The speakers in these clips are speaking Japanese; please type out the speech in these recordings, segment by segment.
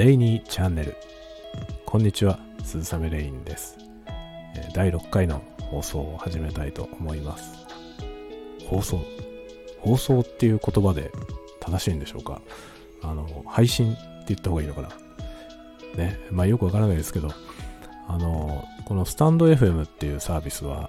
レイニーチャンネル。こんにちは、鈴雨レインです。第6回の放送を始めたいと思います。放送？放送っていう言葉で正しいんでしょうか？あの、配信って言った方がいいのかな？ね、まあよくわからないですけど、あの、このスタンド FM っていうサービスは、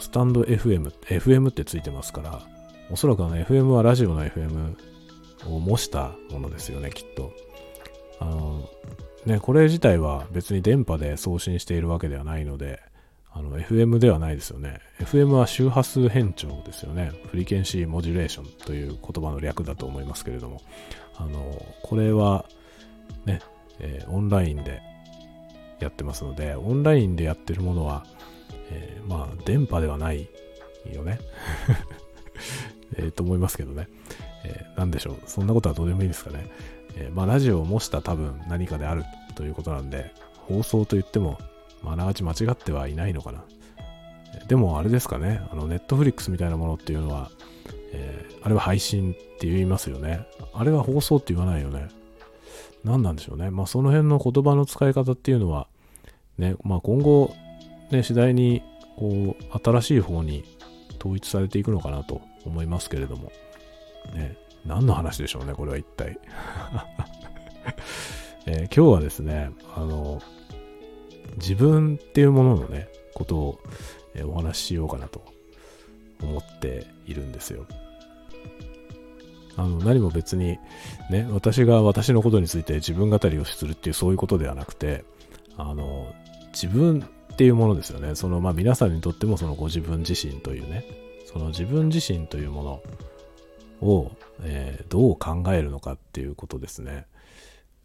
スタンド FM、FM ってついてますから、おそらくあの FM はラジオの FM を模したものですよね、きっと。あの、ね、これ自体は別に電波で送信しているわけではないので、あの、FM ではないですよね。FM は周波数変調ですよね。フリケンシーモジュレーションという言葉の略だと思いますけれども、あの、これは、ね、えーオンラインでやってますので、オンラインでやってるものは、えーまあ、電波ではないよね。えと思いますけどね。えーなんでしょう。そんなことはどうでもいいですかね。えーまあ、ラジオを模した多分何かであるということなんで、放送と言っても、まあ、ながち間違ってはいないのかな。でも、あれですかね。あの、ネットフリックスみたいなものっていうのは、えーあれは配信って言いますよね。あれは放送って言わないよね。何なんでしょうね。まあ、その辺の言葉の使い方っていうのは、ね、まあ、今後、ね、次第に、こう、新しい方に統一されていくのかなと思いますけれども。ね、何の話でしょうね、これは一体。えー今日はですね、あの、自分っていうもののね、ことを、えお話ししようかなと思っているんですよ。あの、何も別に、ね、私が私のことについて自分語りをするっていうそういうことではなくて、あの、自分っていうものですよね。その、まあ皆さんにとってもそのご自分自身というね、その自分自身というものを、えーどう考えるのかっていうことですね。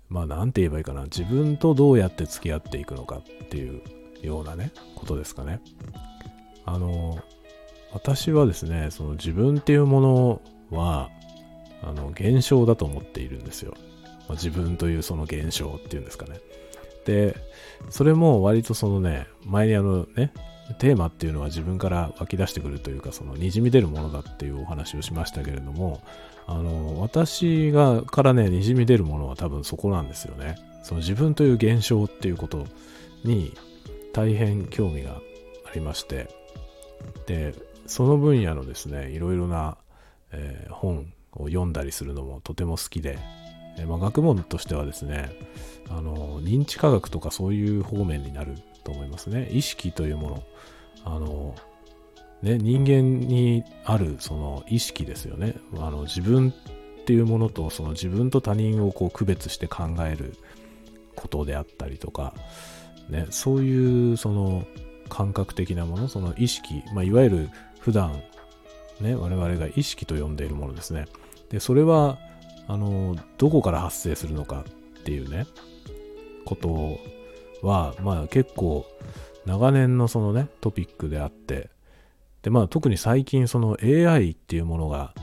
まあなんて言えばいいかな。自分とどうやって付き合っていくのかっていうようなね、ことですかね。あの、私はですね、その自分っていうものは、あの、現象だと思っているんですよ。まあ、自分というその現象っていうんですかね。で、それも割とそのね、前にあのね、テーマっていうのは自分から湧き出してくるというか、その滲み出るものだっていうお話をしましたけれども、あの、私がからね、滲み出るものは多分そこなんですよね。その自分という現象っていうことに大変興味がありまして、で、その分野のですね、いろいろな、えー本を読んだりするのもとても好きで、えーまあ、学問としてはですね、あの、認知科学とかそういう方面になると思いますね。意識というもの、あの、ね、人間にあるその意識ですよね。あの、自分っていうものと、その自分と他人をこう区別して考えることであったりとか、ね、そういうその感覚的なもの、その意識、まあ、いわゆる普段、ね、我々が意識と呼んでいるものですね。で、それは、あの、どこから発生するのかっていうね、ことをは、まあ結構長年のそのね、トピックであって、で、まあ特に最近その AI っていうものが、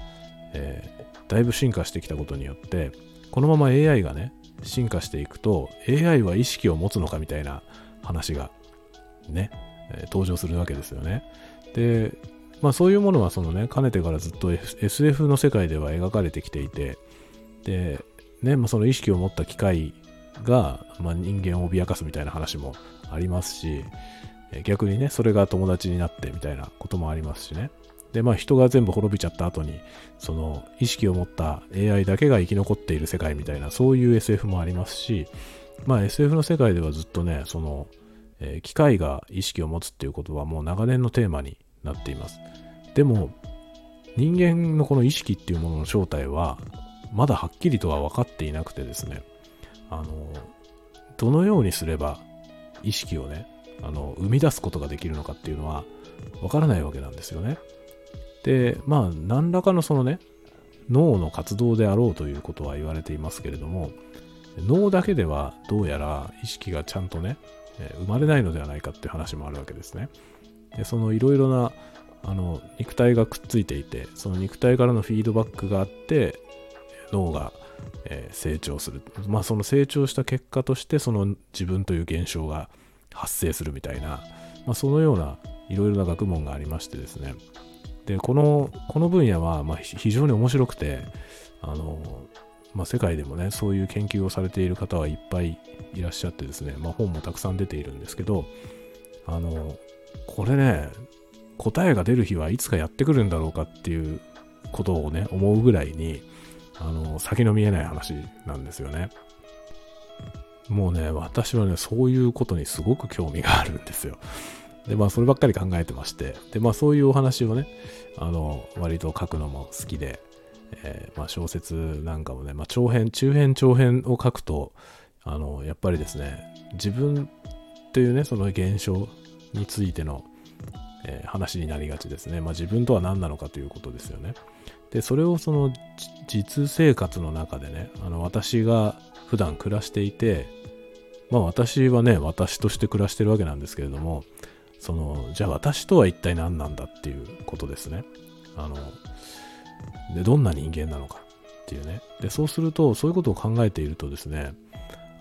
えーだいぶ進化してきたことによって、このまま AI がね、進化していくと、AI は意識を持つのかみたいな話がね、え登場するわけですよね。で、まあそういうものはそのね、かねてからずっと F- SF の世界では描かれてきていて、で、ね、まあその意識を持った機械が、まあ人間を脅かすみたいな話もありますし、逆にね、それが友達になってみたいなこともありますしね。で、まあ人が全部滅びちゃった後に、その意識を持った AI だけが生き残っている世界みたいな、そういう SF もありますし、まあ SF の世界ではずっとね、その、えー機械が意識を持つっていうことはもう長年のテーマになっています。でも、人間のこの意識っていうものの正体は、まだはっきりとは分かっていなくてですね、あの、どのようにすれば意識をね、あの、生み出すことができるのかっていうのは、分からないわけなんですよね。で、まあ、何らかのそのね、脳の活動であろうということは言われていますけれども、脳だけではどうやら意識がちゃんとね、生まれないのではないかっていう話もあるわけですね。で、そのいろいろな、あの、肉体がくっついていて、その肉体からのフィードバックがあって、脳が、えー成長する。まあ、その成長した結果として、その自分という現象が発生するみたいな、まあ、そのようないろいろな学問がありましてですね。で、この、この分野は、ま、非常に面白くて、あの、まあ、世界でもね、そういう研究をされている方はいっぱいいらっしゃってですね、まあ、本もたくさん出ているんですけど、あの、これね、答えが出る日はいつかやってくるんだろうかっていうことをね、思うぐらいに、あの、先の見えない話なんですよね。もうね、私はね、そういうことにすごく興味があるんですよ。で、まあ、そればっかり考えてまして、で、まあ、そういうお話をね、あの、割と書くのも好きで、えー、まあ、小説なんかもね、まあ、長編、中編、長編を書くと、あの、やっぱりですね、自分というね、その現象についての、えー、話になりがちですね。まあ、自分とは何なのかということですよね。で、それをその実生活の中でね、あの、私が普段暮らしていて、まあ私はね、私として暮らしてるわけなんですけれども、その、じゃあ私とは一体何なんだっていうことですね。あの、で、どんな人間なのかっていうね。で、そうすると、そういうことを考えているとですね、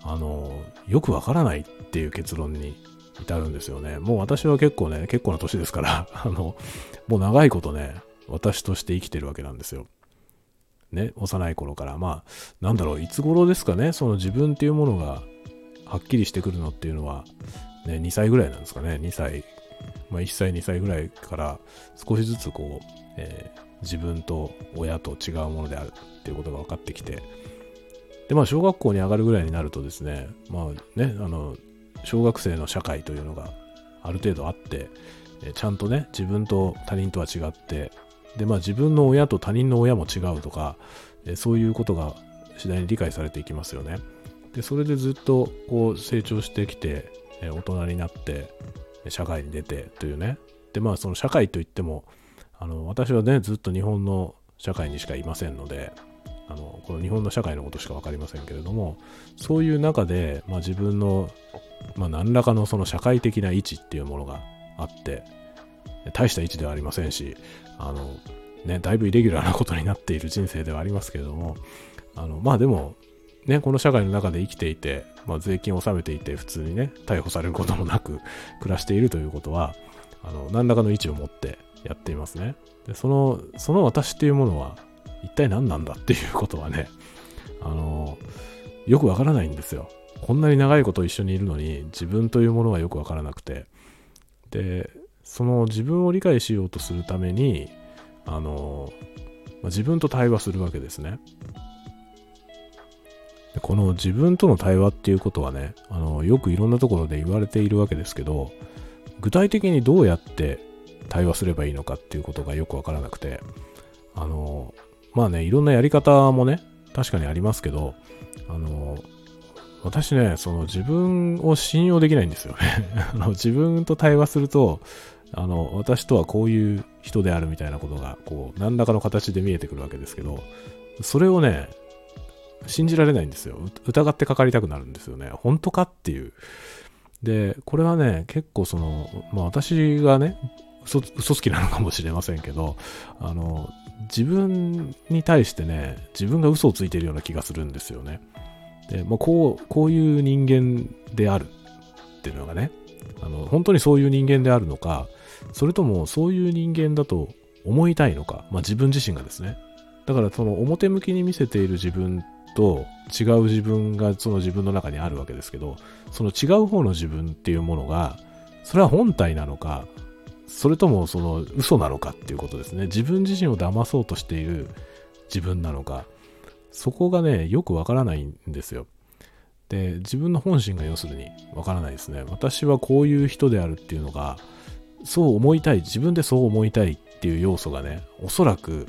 あの、よくわからないっていう結論に至るんですよね。もう私は結構ね、結構な年ですから、あの、もう長いことね、私として生きてるわけなんですよ。ね、幼い頃から。まあ、なんだろう、いつ頃ですかね、その自分っていうものがはっきりしてくるのっていうのは、ね、2歳ぐらいなんですかね、2歳、まあ、1歳、2歳ぐらいから少しずつこう、えー、自分と親と違うものであるっていうことが分かってきて、で、まあ、小学校に上がるぐらいになるとですね、まあね、あの、小学生の社会というのがある程度あって、ちゃんとね、自分と他人とは違って、で、まあ自分の親と他人の親も違うとか、そういうことが次第に理解されていきますよね。で、それでずっとこう成長してきて、大人になって、社会に出てというね。で、まあその社会といっても、あの、私はね、ずっと日本の社会にしかいませんので、あの、この日本の社会のことしか分かりませんけれども、そういう中で、まあ自分の、まあ何らかのその社会的な位置っていうものがあって、大した位置ではありませんし、あの、ね、だいぶイレギュラーなことになっている人生ではありますけれども、あの、まあでも、ね、この社会の中で生きていて、まあ、税金を納めていて、普通にね、逮捕されることもなく暮らしているということは、あの、何らかの位置を持ってやっていますね。で、その、その私っていうものは、一体何なんだっていうことはね、あの、よくわからないんですよ。こんなに長いこと一緒にいるのに、自分というものがよくわからなくて。で、その自分を理解しようとするために、あの、まあ、自分と対話するわけですね。でこの自分との対話っていうことはね、あの、よくいろんなところで言われているわけですけど、具体的にどうやって対話すればいいのかっていうことがよくわからなくて、あの、まあね、いろんなやり方もね、確かにありますけど、あの、私ね、その自分を信用できないんですよね あの。自分と対話すると、あの、私とはこういう人であるみたいなことが、こう、何らかの形で見えてくるわけですけど、それをね、信じられないんですよ。疑ってかかりたくなるんですよね。本当かっていう。で、これはね、結構その、まあ私がね、嘘嘘つきなのかもしれませんけど、あの、自分に対してね、自分が嘘をついてるような気がするんですよね。で、まあ、こう、こういう人間であるっていうのがね、あの、本当にそういう人間であるのか、それともそういう人間だと思いたいのか、まあ自分自身がですね。だからその表向きに見せている自分と違う自分がその自分の中にあるわけですけど、その違う方の自分っていうものが、それは本体なのか、それともその嘘なのかっていうことですね。自分自身を騙そうとしている自分なのか、そこがね、よくわからないんですよ。で、自分の本心が要するにわからないですね。私はこういう人であるっていうのが、そう思いたい、自分でそう思いたいっていう要素がね、おそらく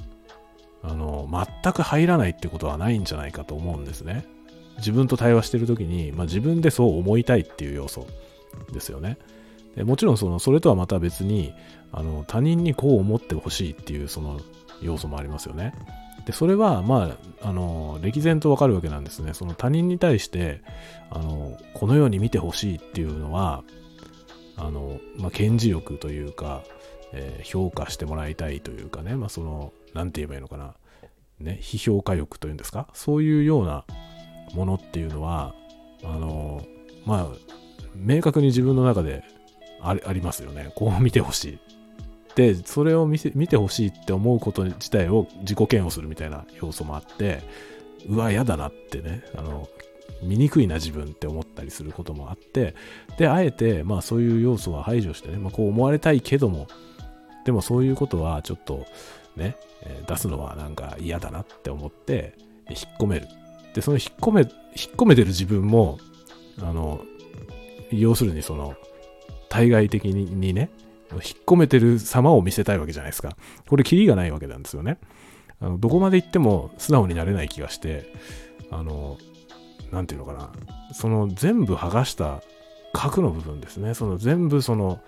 あの、全く入らないってことはないんじゃないかと思うんですね。自分と対話してるときに、まあ、自分でそう思いたいっていう要素ですよね。でもちろんその、それとはまた別に、あの、他人にこう思ってほしいっていうその要素もありますよね。で、それは、まあ、あの、歴然とわかるわけなんですね。その他人に対して、あの、このように見てほしいっていうのは、あの、まあ、顕示欲というか、えー、評価してもらいたいというかね、まあ、その、なんて言えばいいのかな。ね、批評家欲というんですか？そういうようなものっていうのは、あの、まあ、明確に自分の中でありますよね。こう見てほしい。で、それを見せ見てほしいって思うこと自体を自己嫌悪するみたいな要素もあって、うわ、嫌だなってね、あの、醜いな自分って思ったりすることもあって、で、あえて、まあそういう要素は排除してね、まあこう思われたいけども、でもそういうことはちょっとね、出すのはなんか嫌だなって思って、引っ込める。で、その引っ込め、引っ込めてる自分も、あの、要するにその、対外的にね、引っ込めてる様を見せたいわけじゃないですか。これ、キリがないわけなんですよね。あのどこまで行っても素直になれない気がして、あの、なんていうのかな、その全部剥がした核の部分ですね、その全部その、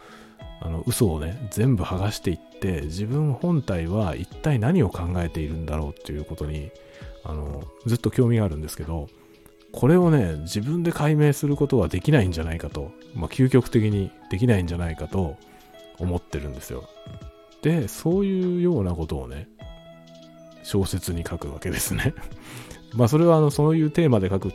あの嘘をね、全部剥がしていって、自分本体は一体何を考えているんだろうっていうことに、あの、ずっと興味があるんですけど、これをね、自分で解明することはできないんじゃないかと、まあ、究極的にできないんじゃないかと思ってるんですよ。で、そういうようなことをね、小説に書くわけですね。まあそれはあのそういうテーマで書くっ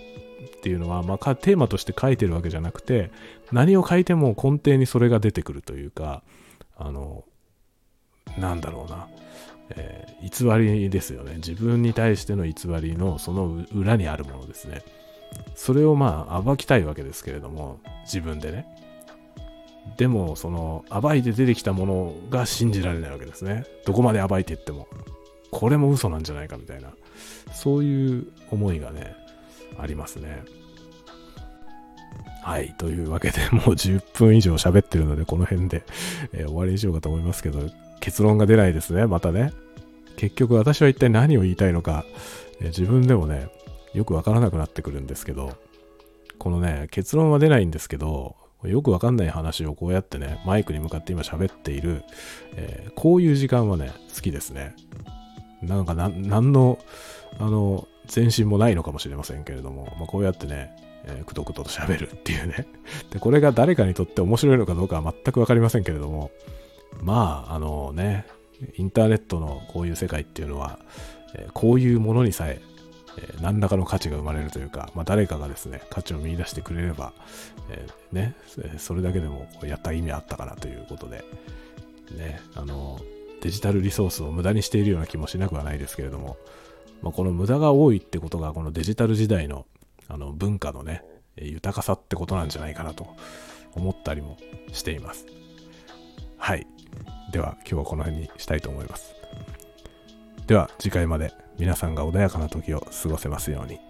ていうのは、まあ、テーマとして書いてるわけじゃなくて、何を書いても根底にそれが出てくるというか、あの、なんだろうな、えー、偽りですよね。自分に対しての偽りのその裏にあるものですね。それをまあ暴きたいわけですけれども、自分でね。でも、その暴いて出てきたものが信じられないわけですね。どこまで暴いていっても。これも嘘なんじゃないかみたいな。そういう思いがね、ありますね。はい。というわけで、もう10分以上喋ってるので、この辺で、えー、終わりにしようかと思いますけど、結論が出ないですね、またね。結局私は一体何を言いたいのか、えー、自分でもね、よくわからなくなってくるんですけど、このね、結論は出ないんですけど、よくわかんない話をこうやってね、マイクに向かって今喋っている、えー、こういう時間はね、好きですね。なんかな、なんの、あの、前進もないのかもしれませんけれども、まあ、こうやってね、えー、くどくどと喋るっていうね。で、これが誰かにとって面白いのかどうかは全くわかりませんけれども、まあ、あのね、インターネットのこういう世界っていうのは、えー、こういうものにさええー、何らかの価値が生まれるというか、まあ、誰かがですね、価値を見出してくれれば、えー、ね、それだけでもやった意味あったかなということで、ね、あの、デジタルリソースを無駄にしているような気もしなくはないですけれども、まあ、この無駄が多いってことが、このデジタル時代のあの文化のね、豊かさってことなんじゃないかなと思ったりもしています。はい。では、今日はこの辺にしたいと思います。では、次回まで皆さんが穏やかな時を過ごせますように。